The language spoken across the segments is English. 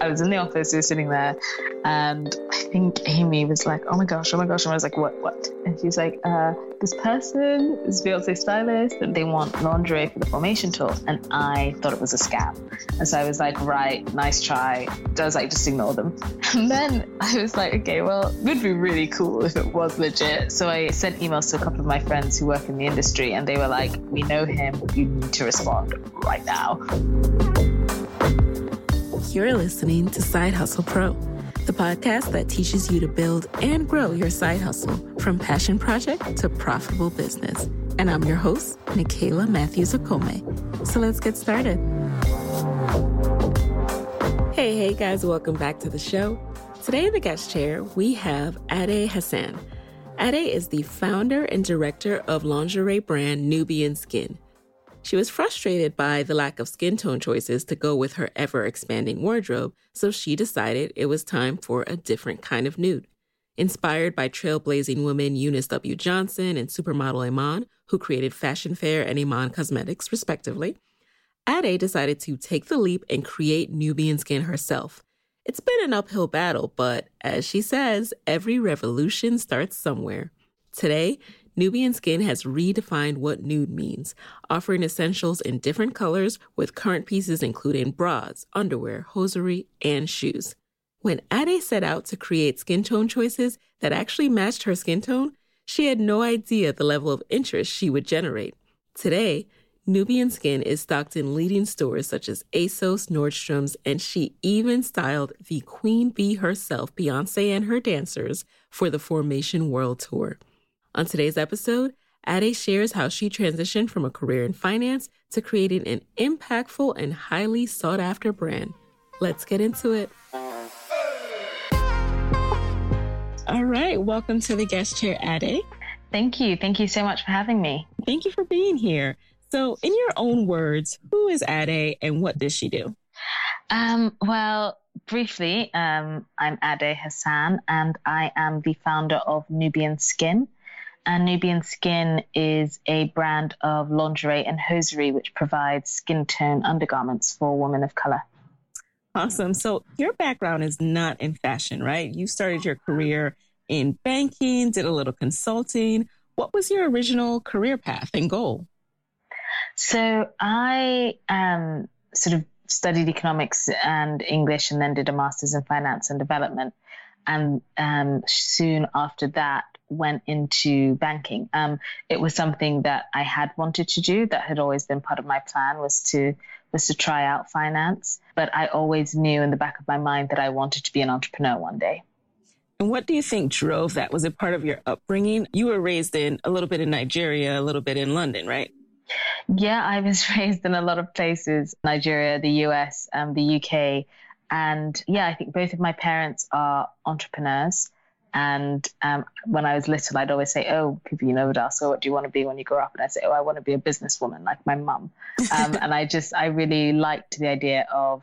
I was in the office, we were sitting there, and I think Amy was like, Oh my gosh, oh my gosh. And I was like, What, what? And she's like, uh, This person is Beyonce stylist and they want lingerie for the formation tour. And I thought it was a scam. And so I was like, Right, nice try. I was like, Just ignore them. And then I was like, Okay, well, it would be really cool if it was legit. So I sent emails to a couple of my friends who work in the industry, and they were like, We know him, you need to respond right now. You're listening to Side Hustle Pro, the podcast that teaches you to build and grow your side hustle from passion project to profitable business. And I'm your host, Nicaila Matthews Okome. So let's get started. Hey, hey guys, welcome back to the show. Today in the guest chair, we have Ade Hassan. Ade is the founder and director of lingerie brand Nubian Skin. She was frustrated by the lack of skin tone choices to go with her ever expanding wardrobe, so she decided it was time for a different kind of nude. Inspired by trailblazing women Eunice W. Johnson and supermodel Iman, who created Fashion Fair and Iman Cosmetics, respectively, Ade decided to take the leap and create Nubian Skin herself. It's been an uphill battle, but as she says, every revolution starts somewhere. Today, Nubian Skin has redefined what nude means, offering essentials in different colors with current pieces including bras, underwear, hosiery, and shoes. When Ade set out to create skin tone choices that actually matched her skin tone, she had no idea the level of interest she would generate. Today, Nubian Skin is stocked in leading stores such as ASOS, Nordstrom's, and she even styled the queen Bey herself, Beyonce, and her dancers for the Formation World Tour. On today's episode, Ade shares how she transitioned from a career in finance to creating an impactful and highly sought after brand. Let's get into it. All right, welcome to the guest chair, Ade. Thank you. Thank you so much for having me. Thank you for being here. So, in your own words, who is Ade and what does she do? Um, well, briefly, um, I'm Ade Hassan and I am the founder of Nubian Skin. And Nubian Skin is a brand of lingerie and hosiery which provides skin tone undergarments for women of color. Awesome. So, your background is not in fashion, right? You started your career in banking, did a little consulting. What was your original career path and goal? So, I um, sort of studied economics and English and then did a master's in finance and development. And um, soon after that, went into banking. Um, it was something that I had wanted to do. That had always been part of my plan was to was to try out finance. But I always knew in the back of my mind that I wanted to be an entrepreneur one day. And what do you think drove that? Was it part of your upbringing? You were raised in a little bit in Nigeria, a little bit in London, right? Yeah, I was raised in a lot of places Nigeria, the US, um, the UK. And yeah, I think both of my parents are entrepreneurs. And um, when I was little, I'd always say, "Oh, Pippi Novedal, so what do you want to be when you grow up?" And I'd say, "Oh, I want to be a businesswoman like my mum." Um, and I just, I really liked the idea of,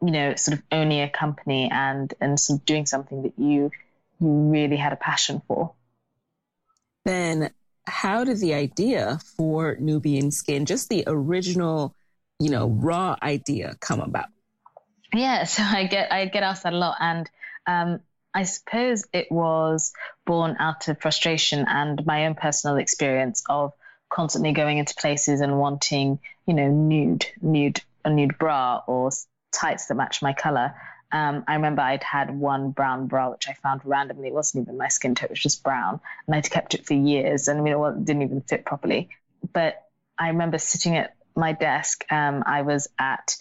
you know, sort of owning a company and and sort of doing something that you you really had a passion for. Then, how did the idea for Nubian Skin, just the original, you know, raw idea, come about? Yeah, so I get I get asked that a lot, and um, I suppose it was born out of frustration and my own personal experience of constantly going into places and wanting, you know, nude, nude, a nude bra or tights that match my color. Um, I remember I'd had one brown bra which I found randomly. It wasn't even my skin tone; it was just brown, and I'd kept it for years, and I mean, it didn't even fit properly. But I remember sitting at my desk. Um, I was at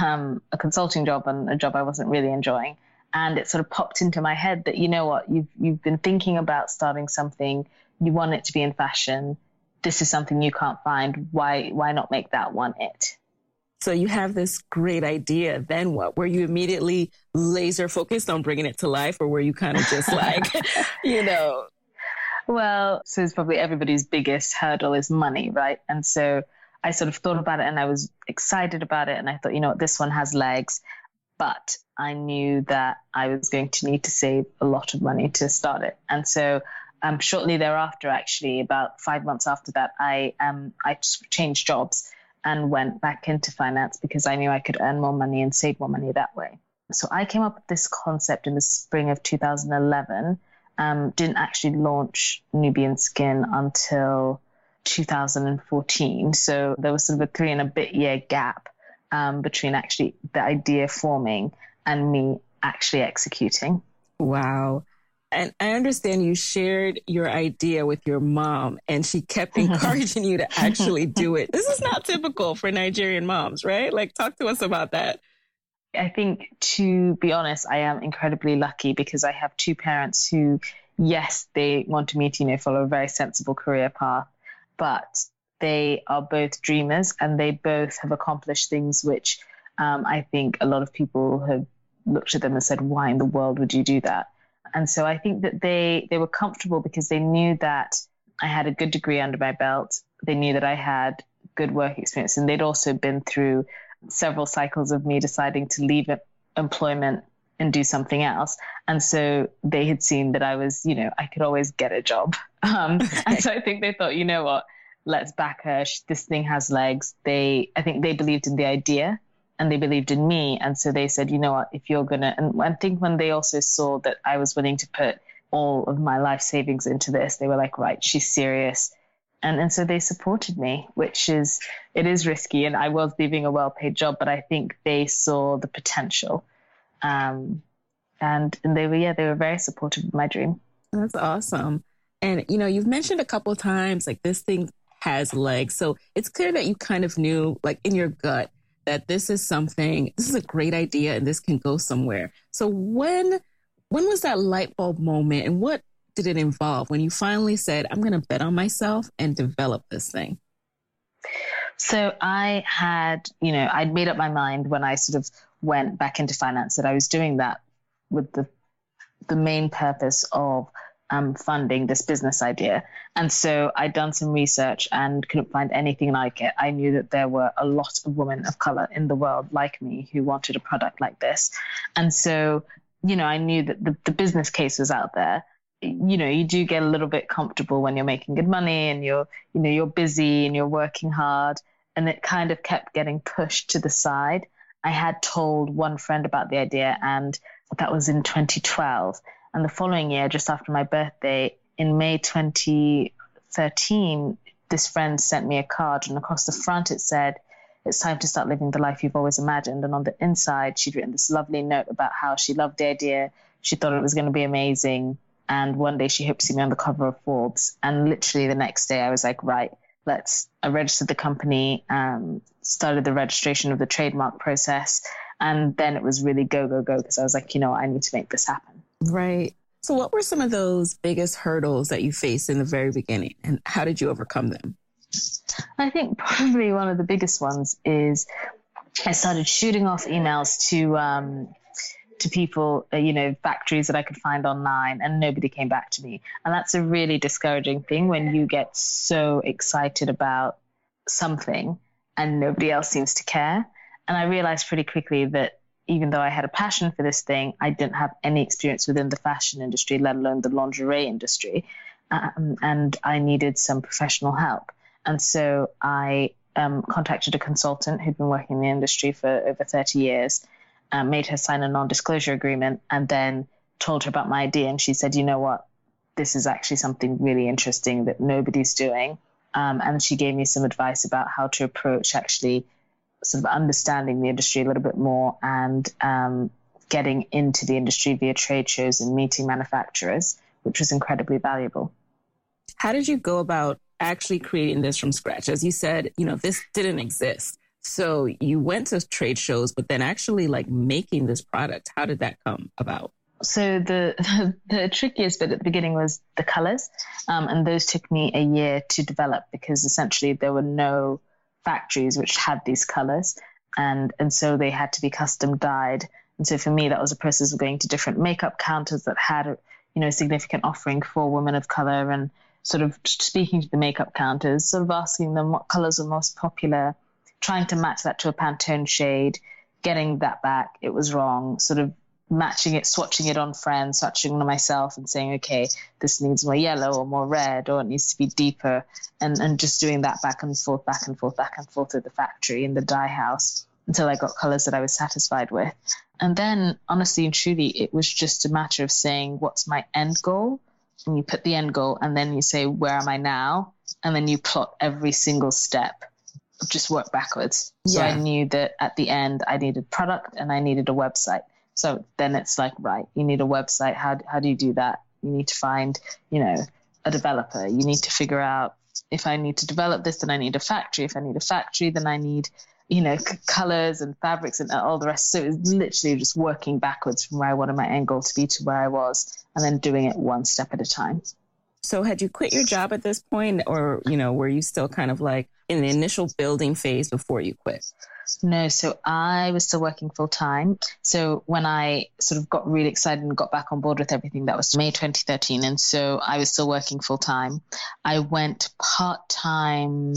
um, a consulting job and a job I wasn't really enjoying, and it sort of popped into my head that you know what you've you've been thinking about starting something you want it to be in fashion this is something you can't find why why not make that one it? So you have this great idea then what? Were you immediately laser focused on bringing it to life or were you kind of just like you know? Well so it's probably everybody's biggest hurdle is money right? And so I sort of thought about it and I was excited about it. And I thought, you know what, this one has legs but I knew that I was going to need to save a lot of money to start it. And so um, shortly thereafter, actually, about five months after that, I um, I changed jobs and went back into finance because I knew I could earn more money and save more money that way. So I came up with this concept in the spring of 2011. Um, didn't actually launch Nubian Skin until 2014. So there was sort of a three and a bit year gap um, between actually the idea forming and me actually executing. Wow. And I understand you shared your idea with your mom and she kept encouraging you to actually do it. This is not typical for Nigerian moms, right? Like, talk to us about that. I think, to be honest, I am incredibly lucky because I have two parents who, yes, they wanted me to, you know, follow a very sensible career path, but they are both dreamers and they both have accomplished things which um, I think a lot of people have looked at them and said, why in the world would you do that? And so I think that they they were comfortable because they knew that I had a good degree under my belt. They knew that I had good work experience, and they'd also been through several cycles of me deciding to leave employment and do something else. And so they had seen that I was, you know, I could always get a job. Um, and so I think they thought, you know what, let's back her. This thing has legs. They, I think they believed in the idea and they believed in me. And so they said, you know what, if you're going to, and I think when they also saw that I was willing to put all of my life savings into this, they were like, right, she's serious. And, and so they supported me, which is, it is risky. And I was leaving a well paid job, but I think they saw the potential. Um, and, and they were, yeah, they were very supportive of my dream. That's awesome. And, you know, you've mentioned a couple times like this thing has legs. So it's clear that you kind of knew, like in your gut, that this is something, this is a great idea and this can go somewhere. So when when was that light bulb moment and what did it involve when you finally said, I'm going to bet on myself and develop this thing? So I had, you know, I'd made up my mind when I sort of went back into finance that I was doing that with the the main purpose of um, funding this business idea. And so I'd done some research and couldn't find anything like it. I knew that there were a lot of women of color in the world like me who wanted a product like this. And so, you know, I knew that the, the business case was out there. You know, you do get a little bit comfortable when you're making good money and you're, you know, you're busy and you're working hard. And it kind of kept getting pushed to the side. I had told one friend about the idea, and that was in 2012 and the following year, just after my birthday, in May 2013, this friend sent me a card, and across the front it said, It's time to start living the life you've always imagined. And on the inside, she'd written this lovely note about how she loved the idea. She thought it was going to be amazing. And one day she hoped to see me on the cover of Forbes. And literally the next day, I was like, Right, let's. I registered the company, um, started the registration of the trademark process. And then it was really go, go, go because I was like, you know, I need to make this happen. Right. So, what were some of those biggest hurdles that you faced in the very beginning, and how did you overcome them? I think probably one of the biggest ones is I started shooting off emails to um, to people, uh, you know, factories that I could find online, and nobody came back to me. And that's a really discouraging thing when you get so excited about something and nobody else seems to care. And I realized pretty quickly that even though I had a passion for this thing, I didn't have any experience within the fashion industry, let alone the lingerie industry. Um, and I needed some professional help. And so I um, contacted a consultant who'd been working in the industry for over 30 years, um, made her sign a non disclosure agreement, and then told her about my idea. And she said, you know what? This is actually something really interesting that nobody's doing. Um, and she gave me some advice about how to approach actually sort of understanding the industry a little bit more and um, getting into the industry via trade shows and meeting manufacturers, which was incredibly valuable. How did you go about actually creating this from scratch? As you said, you know, this didn't exist. So you went to trade shows, but then actually like making this product, how did that come about? So the, the, the trickiest bit at the beginning was the colors, um, and those took me a year to develop because essentially there were no factories which had these colors, and and so they had to be custom dyed. And so for me, that was a process of going to different makeup counters that had you know a significant offering for women of color and sort of speaking to the makeup counters, sort of asking them what colors were most popular, trying to match that to a Pantone shade, getting that back, it was wrong, sort of matching it, swatching it on friends, swatching it on myself and saying, okay, this needs more yellow or more red or it needs to be deeper and, and just doing that back and forth, back and forth, back and forth at the factory in the dye house until I got colors that I was satisfied with. And then honestly and truly, it was just a matter of saying, what's my end goal? and you put the end goal and then you say where am i now and then you plot every single step just work backwards yeah. so i knew that at the end i needed product and i needed a website so then it's like right you need a website how, how do you do that you need to find you know a developer you need to figure out if i need to develop this then i need a factory if i need a factory then i need you know, c- colors and fabrics and all the rest. So it's literally just working backwards from where I wanted my end goal to be to where I was, and then doing it one step at a time. So had you quit your job at this point, or you know, were you still kind of like in the initial building phase before you quit? No, so I was still working full time. So when I sort of got really excited and got back on board with everything, that was May 2013. And so I was still working full time. I went part time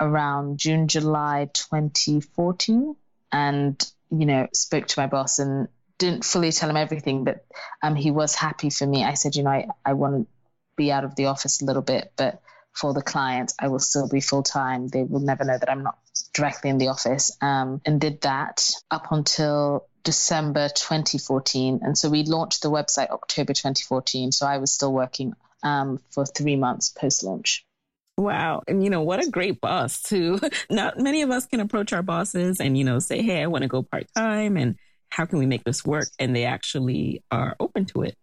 around June, July 2014, and you know spoke to my boss and didn't fully tell him everything, but um, he was happy for me. I said, you know, I, I want to be out of the office a little bit, but for the client, I will still be full time. They will never know that I'm not directly in the office. Um, and did that up until December 2014. And so we launched the website October 2014. So I was still working um, for three months post launch. Wow. And you know, what a great boss too. Not many of us can approach our bosses and, you know, say, Hey, I want to go part time and how can we make this work? And they actually are open to it.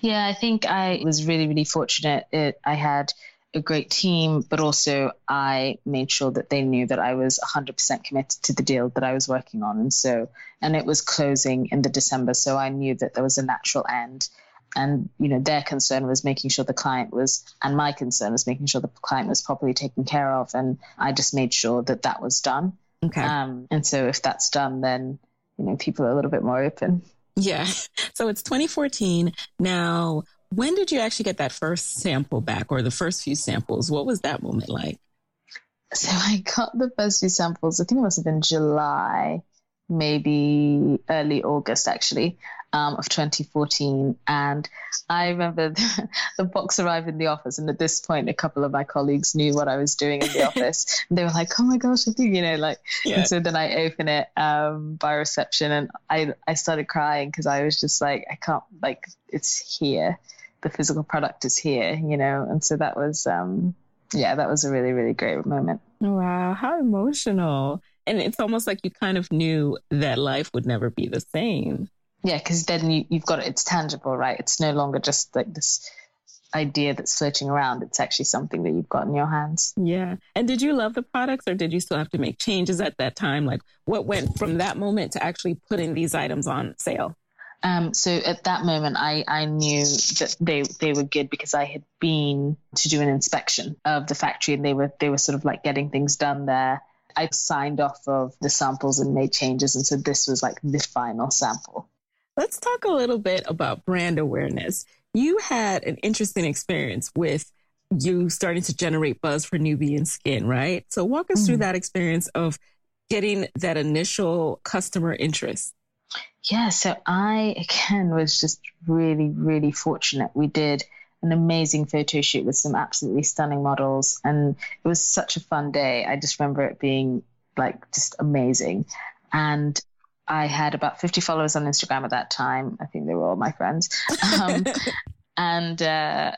Yeah, I think I was really, really fortunate. It, I had a great team, but also I made sure that they knew that I was 100% committed to the deal that I was working on. And so, and it was closing in the December. So I knew that there was a natural end. And you know their concern was making sure the client was and my concern was making sure the client was properly taken care of and i just made sure that that was done. Okay. Um, and so if that's done then you know people are a little bit more open. Yeah. So it's 2014 now when did you actually get that first sample back or the first few samples what was that moment like so i got the first few samples i think it must have been july maybe early august actually um, of 2014. And I remember the, the, box arrived in the office, and at this point, a couple of my colleagues knew what I was doing in the office. And they were like, "Oh my gosh, I think you know." Like, yeah. and so then I open it um, by reception, and I I started crying because I was just like, I can't like it's here, the physical product is here, you know. And so that was. Um, yeah, that was a really, really great moment. Wow, how emotional. And it's almost like you kind of knew that life would never be the same. Yeah, because then you, you've got it, it's tangible, right? It's no longer just like this idea that's floating around. It's actually something that you've got in your hands. Yeah. And did you love the products or did you still have to make changes at that time? Like what went from that moment to actually putting these items on sale? Um, so at that moment, I, I knew that they they were good because I had been to do an inspection of the factory and they were they were sort of like getting things done there. I signed off of the samples and made changes, and so this was like the final sample. let's talk a little bit about brand awareness. You had an interesting experience with you starting to generate buzz for Nubian skin, right? So walk us mm. through that experience of getting that initial customer interest. Yeah, so I again was just really, really fortunate. We did an amazing photo shoot with some absolutely stunning models, and it was such a fun day. I just remember it being like just amazing. And I had about 50 followers on Instagram at that time. I think they were all my friends. Um, and, uh,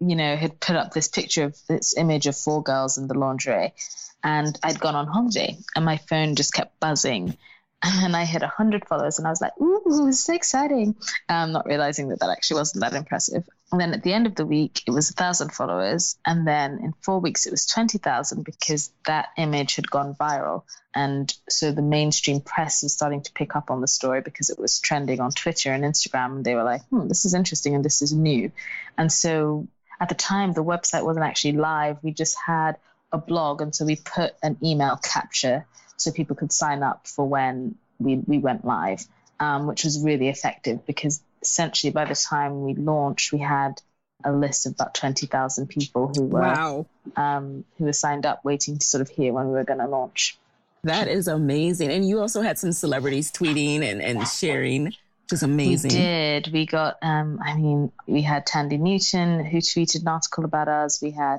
you know, had put up this picture of this image of four girls in the lingerie. And I'd gone on holiday and my phone just kept buzzing and I hit 100 followers, and I was like, ooh, it's so exciting. Um, not realizing that that actually wasn't that impressive. And then at the end of the week, it was 1,000 followers. And then in four weeks, it was 20,000 because that image had gone viral. And so the mainstream press was starting to pick up on the story because it was trending on Twitter and Instagram. And they were like, hmm, this is interesting and this is new. And so at the time, the website wasn't actually live. We just had a blog. And so we put an email capture so people could sign up for when we, we went live, um, which was really effective because essentially by the time we launched, we had a list of about 20,000 people who were wow. um, who were signed up waiting to sort of hear when we were going to launch. That is amazing. And you also had some celebrities tweeting and, and sharing, which is amazing. We did. We got, um, I mean, we had Thandie Newton who tweeted an article about us. We had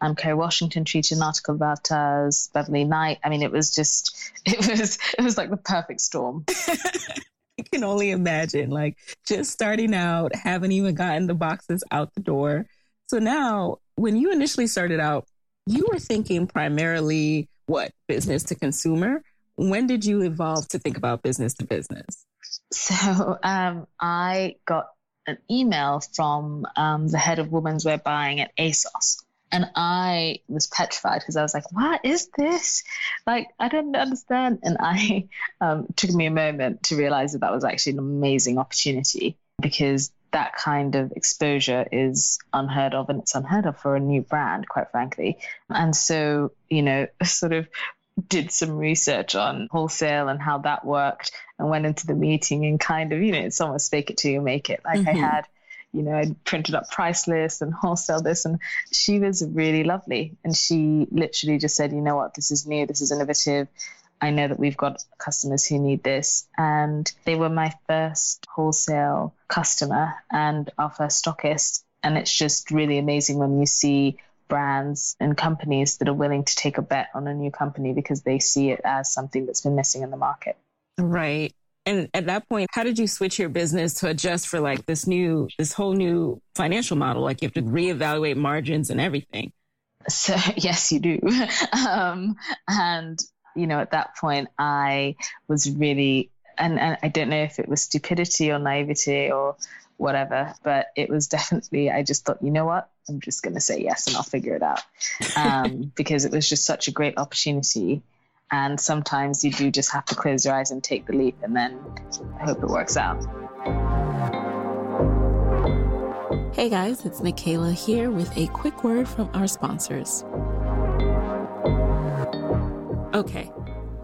um, Kerry Washington tweeted an article about us, Beverley Knight. I mean, it was just, it was, it was like the perfect storm. I can only imagine, like just starting out, haven't even gotten the boxes out the door. So now, when you initially started out, you were thinking primarily what business to consumer. When did you evolve to think about business to business? So um, I got an email from um, the head of women's wear buying at ASOS and I was petrified because I was like, what is this? Like, I don't understand. And I um, took me a moment to realize that that was actually an amazing opportunity because that kind of exposure is unheard of and it's unheard of for a new brand, quite frankly. And so, you know, sort of did some research on wholesale and how that worked and went into the meeting and kind of, you know, it's almost fake it till you make it. Like mm-hmm. I had you know, I printed up price lists and wholesale this. And she was really lovely. And she literally just said, you know what, this is new, this is innovative. I know that we've got customers who need this. And they were my first wholesale customer and our first stockist. And it's just really amazing when you see brands and companies that are willing to take a bet on a new company because they see it as something that's been missing in the market. Right. And at that point, how did you switch your business to adjust for like this new, this whole new financial model? Like you have to reevaluate margins and everything. So yes, you do. um, and you know, at that point, I was really, and, and I don't know if it was stupidity or naivety or whatever, but it was definitely. I just thought, you know what, I'm just going to say yes, and I'll figure it out, um, because it was just such a great opportunity and sometimes you do just have to close your eyes and take the leap and then I hope it works out. Hey guys, it's Nicaila here with a quick word from our sponsors. Okay,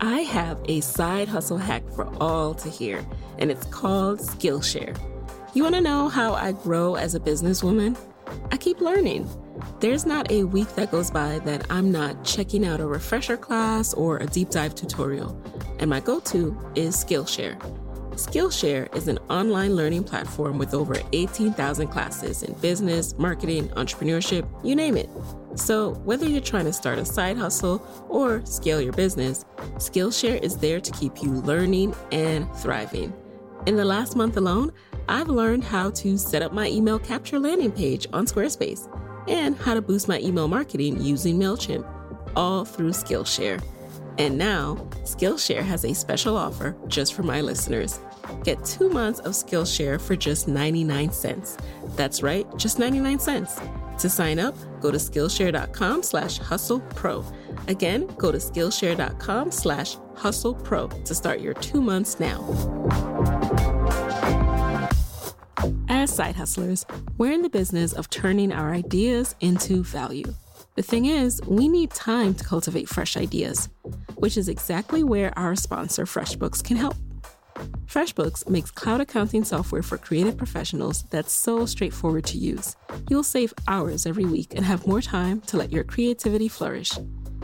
I have a side hustle hack for all to hear, and it's called Skillshare. You want to know how I grow as a businesswoman? I keep learning. There's not a week that goes by that I'm not checking out a refresher class or a deep dive tutorial, and my go to is Skillshare. Skillshare is an online learning platform with over 18,000 classes in business, marketing, entrepreneurship, you name it. So, whether you're trying to start a side hustle or scale your business, Skillshare is there to keep you learning and thriving. In the last month alone, I've learned how to set up my email capture landing page on Squarespace and how to boost my email marketing using MailChimp, all through Skillshare. And now, Skillshare has a special offer just for my listeners. Get two months of Skillshare for just 99 cents. That's right, just 99 cents. To sign up, go to Skillshare.com slash hustle pro. Again, go to Skillshare.com slash hustle pro to start your two months now. As side hustlers, we're in the business of turning our ideas into value. The thing is, we need time to cultivate fresh ideas, which is exactly where our sponsor, FreshBooks, can help. FreshBooks makes cloud accounting software for creative professionals that's so straightforward to use. You'll save hours every week and have more time to let your creativity flourish.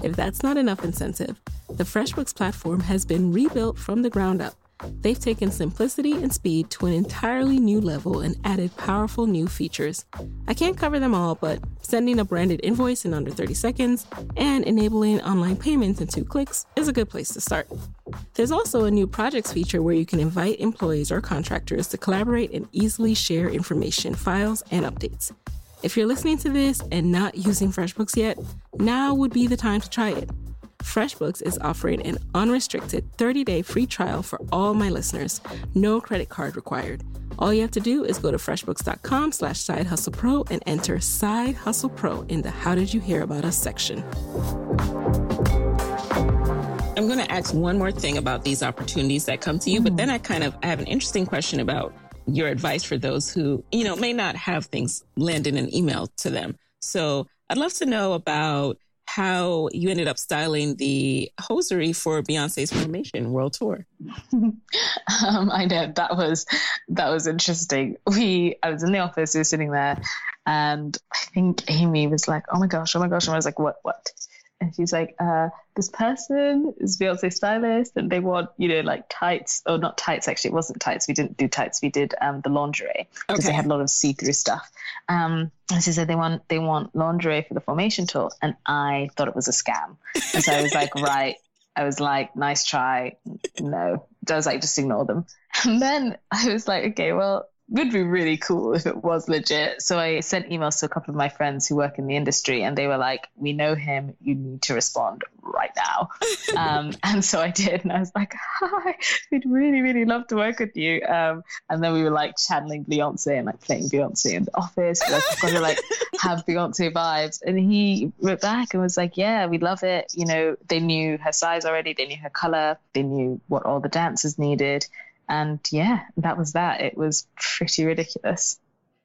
If that's not enough incentive, the FreshBooks platform has been rebuilt from the ground up. They've taken simplicity and speed to an entirely new level and added powerful new features. I can't cover them all, but sending a branded invoice in under 30 seconds and enabling online payments in two clicks is a good place to start. There's also a new projects feature where you can invite employees or contractors to collaborate and easily share information, files, and updates. If you're listening to this and not using FreshBooks yet, now would be the time to try it. FreshBooks is offering an unrestricted 30-day free trial for all my listeners. No credit card required. All you have to do is go to freshbooks.com slash side hustle pro and enter side hustle pro in the how did you hear about us section. I'm going to ask one more thing about these opportunities that come to you, mm-hmm. but then I kind of I have an interesting question about your advice for those who, you know, may not have things land in an email to them. So I'd love to know about how you ended up styling the hosiery for Beyonce's Formation World Tour. um, I know that was that was interesting. We I was in the office, we were sitting there, and I think Amy was like, "Oh my gosh, oh my gosh," and I was like, "What? What?" And she's like, uh, this person is Beyonce stylist and they want, you know, like tights or not tights, actually, it wasn't tights. We didn't do tights. We did um, the lingerie because okay. they had a lot of see-through stuff. Um, and she said they want, they want lingerie for the formation tour. And I thought it was a scam. And so I was like, right. I was like, nice try. No, I was like, just ignore them. And then I was like, okay, well, would be really cool if it was legit. So I sent emails to a couple of my friends who work in the industry, and they were like, "We know him. You need to respond right now." um, and so I did, and I was like, "Hi, we'd really, really love to work with you." Um, and then we were like channeling Beyonce and like playing Beyonce in the office. Like, got to like have Beyonce vibes. And he wrote back and was like, "Yeah, we love it. You know, they knew her size already. They knew her color. They knew what all the dancers needed." And yeah, that was that. It was pretty ridiculous.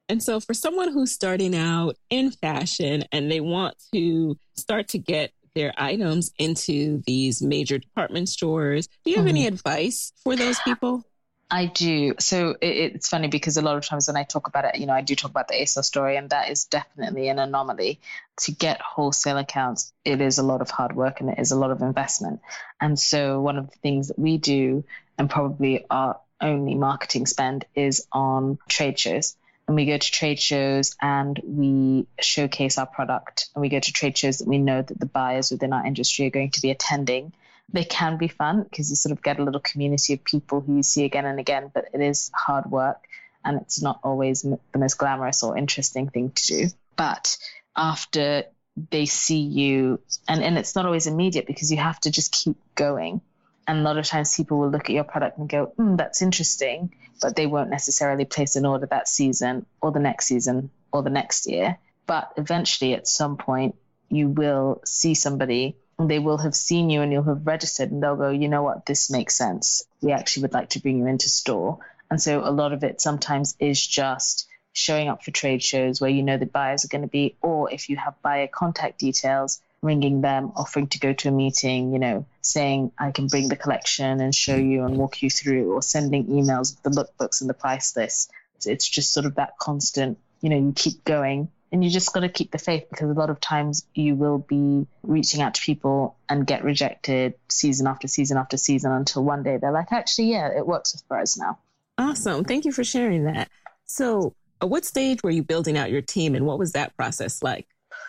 And so, for someone who's starting out in fashion and they want to start to get their items into these major department stores, do you have mm. any advice for those people? I do. So it, it's funny because a lot of times when I talk about it, you know, I do talk about the ASOS story, and that is definitely an anomaly. To get wholesale accounts, it is a lot of hard work and it is a lot of investment. And so one of the things that we do and probably our only marketing spend is on trade shows. And we go to trade shows and we showcase our product. And we go to trade shows that we know that the buyers within our industry are going to be attending. They can be fun because you sort of get a little community of people who you see again and again, but it is hard work and it's not always the most glamorous or interesting thing to do. But after they see you, and, and it's not always immediate because you have to just keep going and a lot of times people will look at your product and go, mm, that's interesting, but they won't necessarily place an order that season or the next season or the next year. But eventually, at some point, you will see somebody and they will have seen you and you'll have registered and they'll go, you know what, this makes sense. We actually would like to bring you into store. And so a lot of it sometimes is just showing up for trade shows where you know the buyers are going to be, or if you have buyer contact details, ringing them, offering to go to a meeting, you know, saying I can bring the collection and show you and walk you through, or sending emails with the lookbooks and the price list. It's just sort of that constant, you know, you keep going and you just got to keep the faith because a lot of times you will be reaching out to people and get rejected season after season after season until one day they're like, actually, yeah, it works for us now. Awesome. Thank you for sharing that. So, at what stage were you building out your team and what was that process like?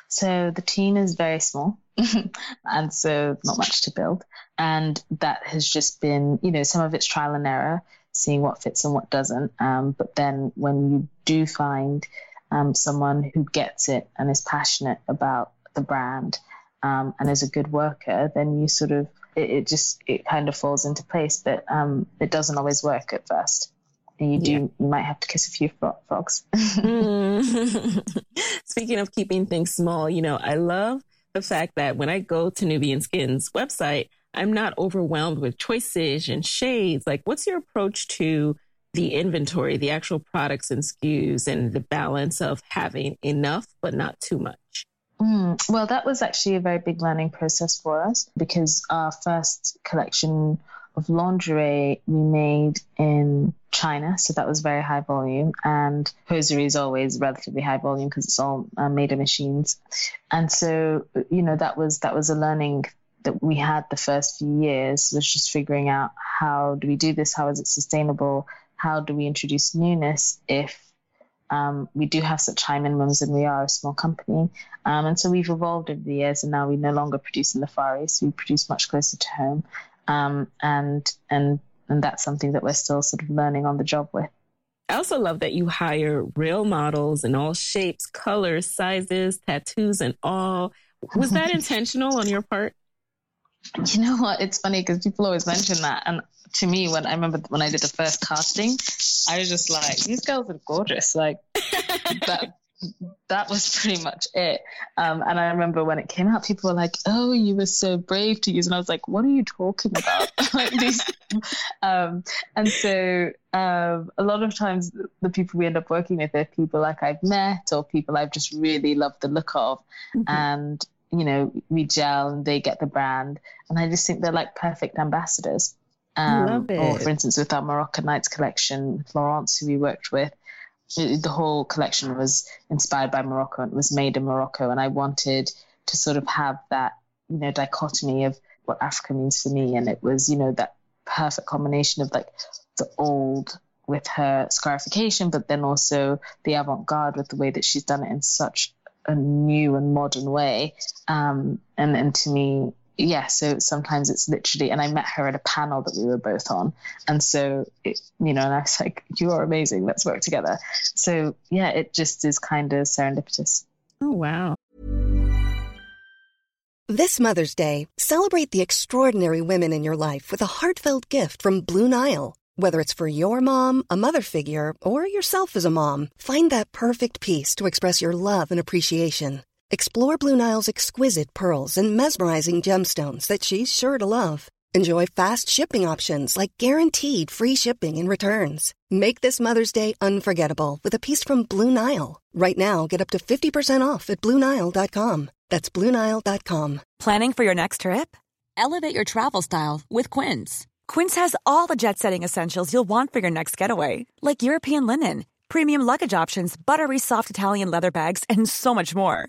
So the team is very small. and so not much to build. And that has just been, you know, some of it's trial and error, seeing what fits and what doesn't. Um, but then when you do find um, someone who gets it and is passionate about the brand um, and is a good worker, then you sort of, it, it just, it kind of falls into place But um, it doesn't always work at first and you do yeah. you might have to kiss a few frogs. Speaking of keeping things small, you know, I love the fact that when I go to Nubian Skin's website, I'm not overwhelmed with choices and shades. Like, what's your approach to the inventory, the actual products and SKUs, and the balance of having enough but not too much? Mm, well, that was actually a very big learning process for us because our first collection of lingerie we made in China, so that was very high volume, and hosiery is always relatively high volume because it's all uh, made of machines, and so you know that was that was a learning that we had the first few years was just figuring out how do we do this, how is it sustainable, how do we introduce newness if um, we do have such high minimums and we are a small company. Um, and so we've evolved over the years and now we no longer produce in the Far East. We produce much closer to home. Um, and, and, and that's something that we're still sort of learning on the job with. I also love that you hire real models in all shapes, colors, sizes, tattoos, and all. Was that intentional on your part? You know what? It's funny because people always mention that. And to me, when I remember when I did the first casting, I was just like, these girls are gorgeous. Like that that was pretty much it. Um, and I remember when it came out, people were like, "Oh, you were so brave to use," and I was like, "What are you talking about?" um, and so um, a lot of times the people we end up working with are people like I've met or people I've just really loved the look of, mm-hmm. and you know we gel and they get the brand, and I just think they're like perfect ambassadors. Um, or for instance, with our Moroccan Nights collection, Florence, who we worked with, the whole collection was inspired by Morocco and was made in Morocco. And I wanted to sort of have that, you know, dichotomy of what Africa means for me. And it was, you know, that perfect combination of like the old with her scarification, but then also the avant garde with the way that she's done it in such a new and modern way. Um, and, and to me, yeah, so sometimes it's literally, and I met her at a panel that we were both on. And so, it, you know, and I was like, you are amazing. Let's work together. So, yeah, it just is kind of serendipitous. Oh, wow. This Mother's Day, celebrate the extraordinary women in your life with a heartfelt gift from Blue Nile. Whether it's for your mom, a mother figure, or yourself as a mom, find that perfect piece to express your love and appreciation. Explore Blue Nile's exquisite pearls and mesmerizing gemstones that she's sure to love. Enjoy fast shipping options like guaranteed free shipping and returns. Make this Mother's Day unforgettable with a piece from Blue Nile. Right now, get up to 50% off at BlueNile.com. That's BlueNile.com. Planning for your next trip? Elevate your travel style with Quince. Quince has all the jet setting essentials you'll want for your next getaway, like European linen, premium luggage options, buttery soft Italian leather bags, and so much more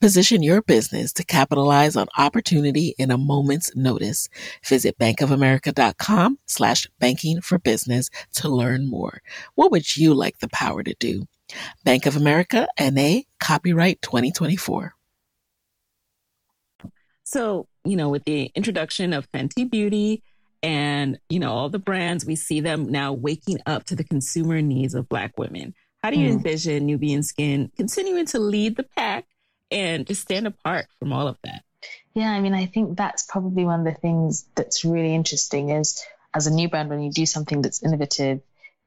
Position your business to capitalize on opportunity in a moment's notice. Visit bankofamerica.com slash banking for business to learn more. What would you like the power to do? Bank of America NA copyright 2024. So, you know, with the introduction of Fenty Beauty and, you know, all the brands, we see them now waking up to the consumer needs of Black women. How do you mm. envision Nubian Skin continuing to lead the pack and just stand apart from all of that. Yeah, I mean, I think that's probably one of the things that's really interesting is as a new brand, when you do something that's innovative,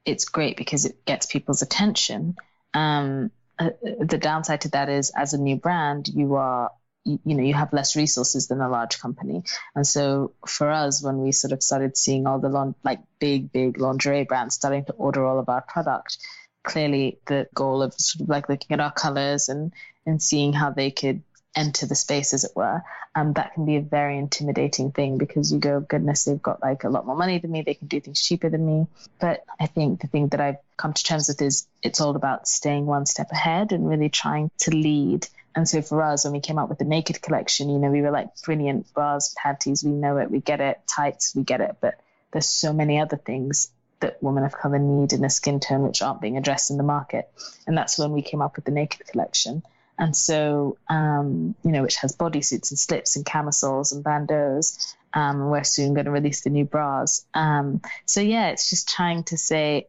it's great because it gets people's attention. Um, uh, the downside to that is as a new brand, you are you, you, know you have less resources than a large company and so for us when we sort of started seeing all the long, like big big lingerie brands starting to order all of our product clearly the goal of sort of like looking at our colors and and seeing how they could enter the space, as it were. Um, that can be a very intimidating thing because you go, goodness, they've got like a lot more money than me. They can do things cheaper than me. But I think the thing that I've come to terms with is it's all about staying one step ahead and really trying to lead. And so for us, when we came out with the Naked collection, you know, we were like, brilliant bras, panties, we know it, we get it, tights, we get it. But there's so many other things that women of color need in a skin tone which aren't being addressed in the market. And that's when we came up with the Naked collection. And so, um, you know, which has bodysuits and slips and camisoles and bandeaus. Um, we're soon going to release the new bras. Um, so yeah, it's just trying to say,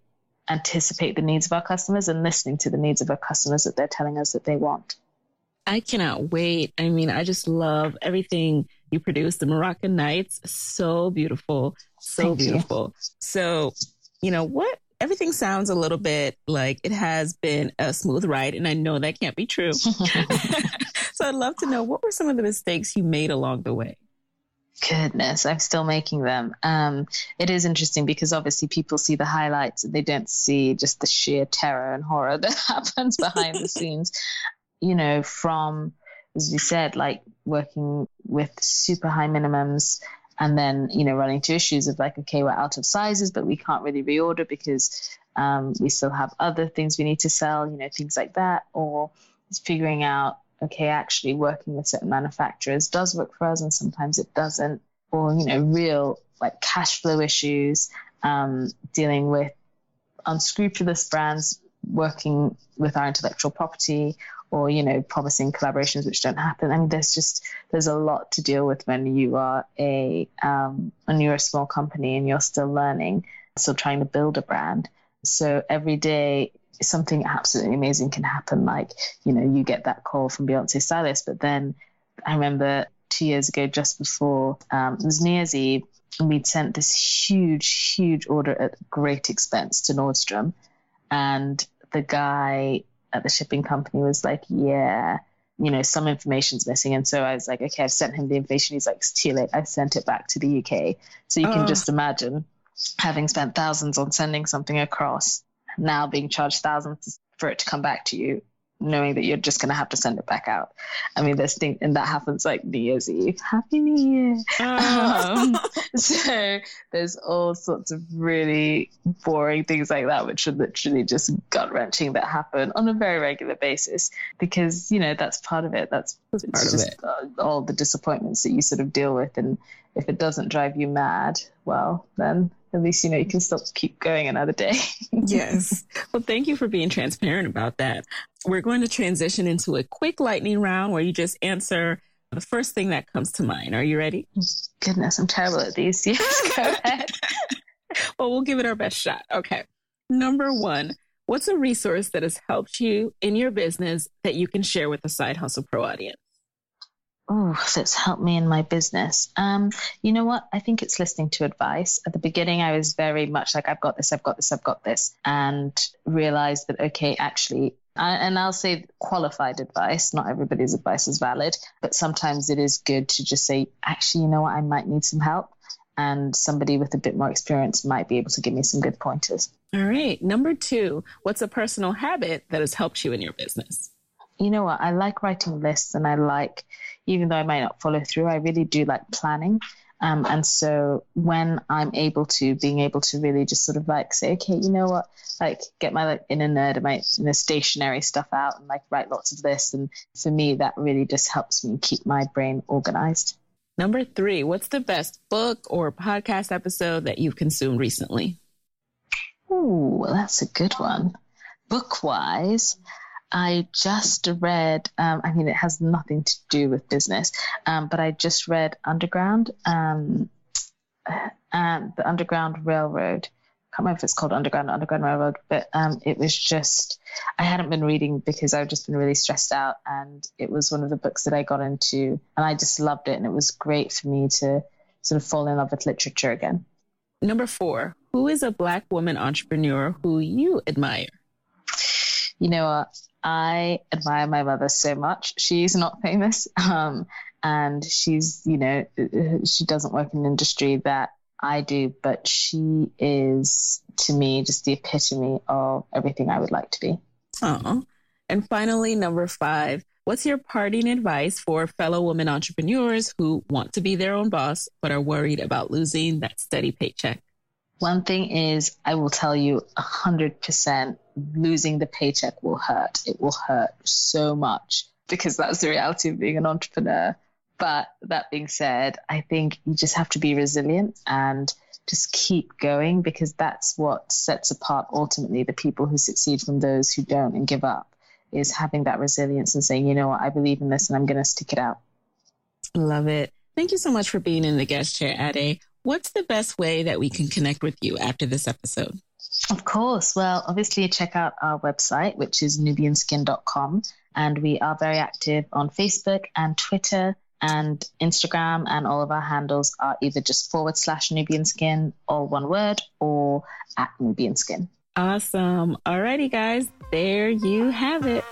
anticipate the needs of our customers and listening to the needs of our customers that they're telling us that they want. I cannot wait. I mean, I just love everything you produce. The Moroccan Nights, so beautiful, so Thank beautiful. You. So, you know, what everything sounds a little bit like it has been a smooth ride, and I know that can't be true. so I'd love to know what were some of the mistakes you made along the way. Goodness, I'm still making them. Um, it is interesting because obviously people see the highlights and they don't see just the sheer terror and horror that happens behind the scenes. You know, from as we said, like working with super high minimums, and then you know running into issues of like okay we're out of sizes but we can't really reorder because um, we still have other things we need to sell you know things like that or figuring out okay actually working with certain manufacturers does work for us and sometimes it doesn't or you know real like cash flow issues um, dealing with unscrupulous brands working with our intellectual property or you know promising collaborations which don't happen. I mean there's just there's a lot to deal with when you are a um, when you're a small company and you're still learning still trying to build a brand. So every day something absolutely amazing can happen. Like you know you get that call from beyonce stylist but then i remember two years ago just before um, it was new year's eve and we'd sent this huge huge order at great expense to nordstrom. And the guy at the shipping company was like, yeah, you know, some information's missing. And so I was like, okay, I've sent him the information. He's like, it's too late. I've sent it back to the UK. So you oh. can ah. just imagine having spent thousands on sending something across, now being charged thousands for it to come back to you knowing that you're just going to have to send it back out. I mean, this thing, and that happens like New Year's Eve. Happy New Year. Um, so there's all sorts of really boring things like that, which are literally just gut wrenching that happen on a very regular basis because, you know, that's part of it. That's, that's part of it. all the disappointments that you sort of deal with. And if it doesn't drive you mad, well, then at least you know you can still keep going another day. yes. Well, thank you for being transparent about that. We're going to transition into a quick lightning round where you just answer the first thing that comes to mind. Are you ready? Goodness, I'm terrible at these. Yes, go ahead. well, we'll give it our best shot. Okay. Number one, what's a resource that has helped you in your business that you can share with the Side Hustle Pro audience? Oh, that's helped me in my business. Um, you know what? I think it's listening to advice. At the beginning, I was very much like, I've got this, I've got this, I've got this, and realized that, okay, actually, I, and I'll say qualified advice. Not everybody's advice is valid, but sometimes it is good to just say, actually, you know what? I might need some help. And somebody with a bit more experience might be able to give me some good pointers. All right. Number two, what's a personal habit that has helped you in your business? You know what? I like writing lists and I like even though I might not follow through, I really do like planning. Um, and so when I'm able to, being able to really just sort of like say, okay, you know what, like get my like inner nerd and my inner stationary stuff out and like write lots of this. And for me, that really just helps me keep my brain organized. Number three, what's the best book or podcast episode that you've consumed recently? Ooh, well that's a good one. Book wise, I just read, um, I mean, it has nothing to do with business, um, but I just read Underground, um, and the Underground Railroad. I can't remember if it's called Underground Underground Railroad, but um, it was just, I hadn't been reading because I've just been really stressed out. And it was one of the books that I got into, and I just loved it. And it was great for me to sort of fall in love with literature again. Number four, who is a Black woman entrepreneur who you admire? You know what? I admire my mother so much. She's not famous, um, and she's, you know, she doesn't work in industry that I do, but she is to me just the epitome of everything I would like to be. Oh. And finally, number five, What's your parting advice for fellow women entrepreneurs who want to be their own boss but are worried about losing that steady paycheck? One thing is, I will tell you 100% losing the paycheck will hurt. It will hurt so much because that's the reality of being an entrepreneur. But that being said, I think you just have to be resilient and just keep going because that's what sets apart ultimately the people who succeed from those who don't and give up is having that resilience and saying, you know what, I believe in this and I'm going to stick it out. Love it. Thank you so much for being in the guest chair, Ade. What's the best way that we can connect with you after this episode? Of course. Well, obviously, check out our website, which is nubianskin.com. And we are very active on Facebook and Twitter and Instagram. And all of our handles are either just forward slash Nubian Skin, all one word, or at Nubian Skin. Awesome. Alrighty, guys, there you have it.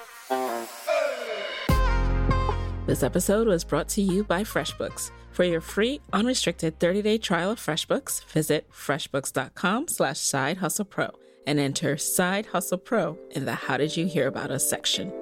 This episode was brought to you by FreshBooks. For your free, unrestricted 30-day trial of FreshBooks, visit freshbooks.com slash side hustle pro and enter Side Hustle Pro in the How Did You Hear About Us section.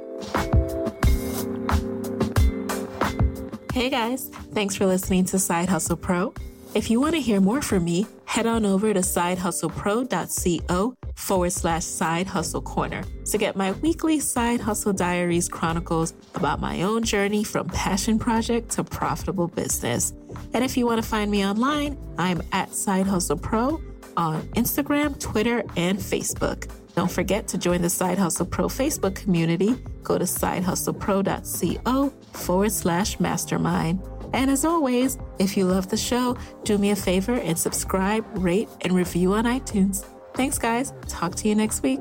Hey guys, thanks for listening to Side Hustle Pro. If you want to hear more from me, head on over to sidehustlepro.co forward slash side hustle corner to get my weekly side hustle diaries chronicles about my own journey from passion project to profitable business. And if you want to find me online, I'm at Side Hustle Pro on Instagram, Twitter, and Facebook. Don't forget to join the Side Hustle Pro Facebook community. Go to sidehustlepro.co forward slash mastermind. And as always, if you love the show, do me a favor and subscribe, rate, and review on iTunes. Thanks, guys. Talk to you next week.